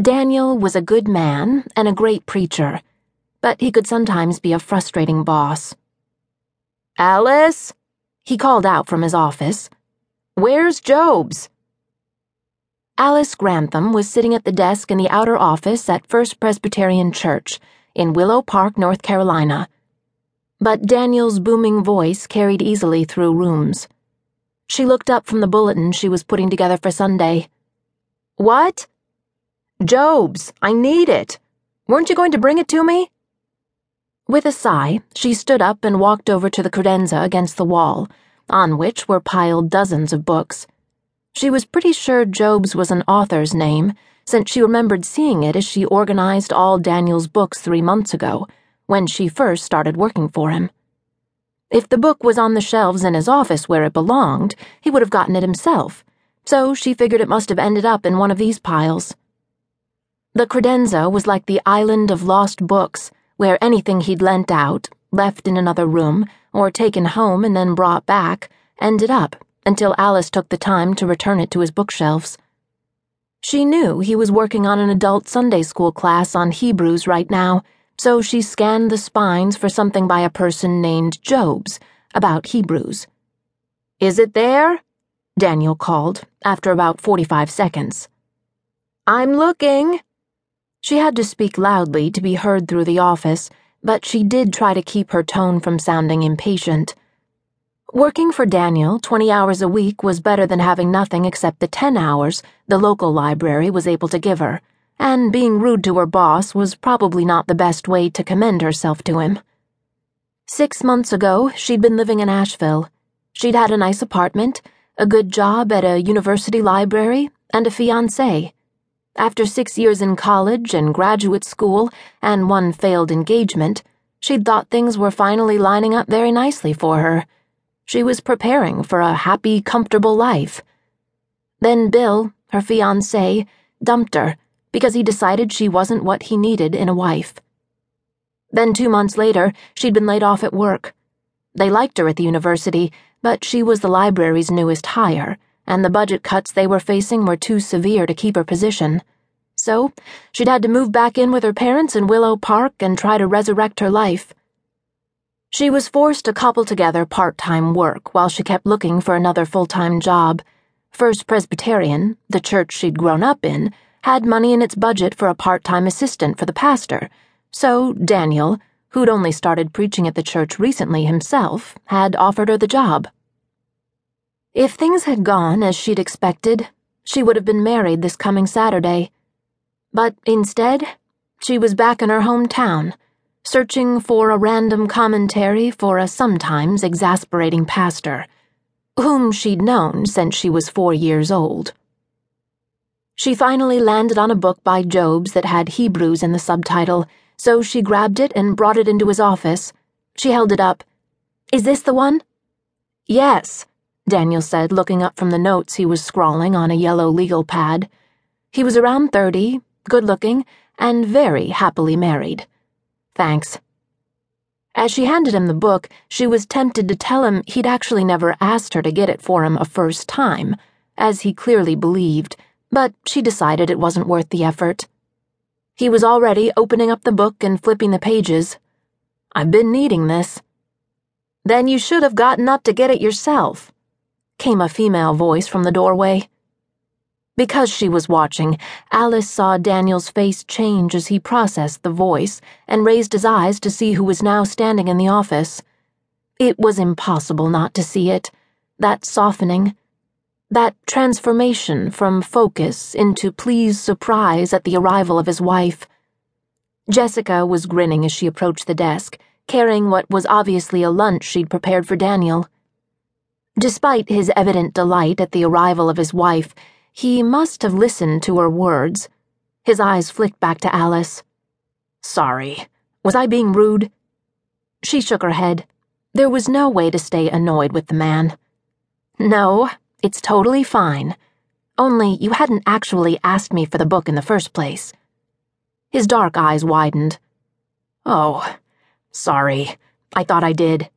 Daniel was a good man and a great preacher, but he could sometimes be a frustrating boss. Alice? He called out from his office. Where's Jobs? Alice Grantham was sitting at the desk in the outer office at First Presbyterian Church in Willow Park, North Carolina. But Daniel's booming voice carried easily through rooms. She looked up from the bulletin she was putting together for Sunday. What? Jobs, I need it. Weren't you going to bring it to me? With a sigh, she stood up and walked over to the credenza against the wall, on which were piled dozens of books. She was pretty sure Jobs was an author's name, since she remembered seeing it as she organized all Daniel's books three months ago, when she first started working for him. If the book was on the shelves in his office where it belonged, he would have gotten it himself, so she figured it must have ended up in one of these piles. The credenza was like the island of lost books, where anything he'd lent out, left in another room, or taken home and then brought back, ended up until Alice took the time to return it to his bookshelves. She knew he was working on an adult Sunday school class on Hebrews right now, so she scanned the spines for something by a person named Jobs about Hebrews. Is it there? Daniel called after about 45 seconds. I'm looking. She had to speak loudly to be heard through the office, but she did try to keep her tone from sounding impatient. Working for Daniel 20 hours a week was better than having nothing except the 10 hours the local library was able to give her, and being rude to her boss was probably not the best way to commend herself to him. Six months ago, she'd been living in Asheville. She'd had a nice apartment, a good job at a university library, and a fiance. After six years in college and graduate school and one failed engagement, she'd thought things were finally lining up very nicely for her. She was preparing for a happy, comfortable life. Then Bill, her fiance, dumped her because he decided she wasn't what he needed in a wife. Then two months later, she'd been laid off at work. They liked her at the university, but she was the library's newest hire and the budget cuts they were facing were too severe to keep her position. So, she'd had to move back in with her parents in Willow Park and try to resurrect her life. She was forced to cobble together part time work while she kept looking for another full time job. First Presbyterian, the church she'd grown up in, had money in its budget for a part time assistant for the pastor, so Daniel, who'd only started preaching at the church recently himself, had offered her the job. If things had gone as she'd expected, she would have been married this coming Saturday. But instead, she was back in her hometown, searching for a random commentary for a sometimes exasperating pastor, whom she'd known since she was four years old. She finally landed on a book by Jobs that had Hebrews in the subtitle, so she grabbed it and brought it into his office. She held it up. Is this the one? Yes. Daniel said, looking up from the notes he was scrawling on a yellow legal pad. He was around thirty, good looking, and very happily married. Thanks. As she handed him the book, she was tempted to tell him he'd actually never asked her to get it for him a first time, as he clearly believed, but she decided it wasn't worth the effort. He was already opening up the book and flipping the pages. I've been needing this. Then you should have gotten up to get it yourself came a female voice from the doorway. Because she was watching, Alice saw Daniel's face change as he processed the voice and raised his eyes to see who was now standing in the office. It was impossible not to see it. That softening. That transformation from focus into pleased surprise at the arrival of his wife. Jessica was grinning as she approached the desk, carrying what was obviously a lunch she'd prepared for Daniel. Despite his evident delight at the arrival of his wife, he must have listened to her words. His eyes flicked back to Alice. Sorry. Was I being rude? She shook her head. There was no way to stay annoyed with the man. No, it's totally fine. Only you hadn't actually asked me for the book in the first place. His dark eyes widened. Oh, sorry. I thought I did.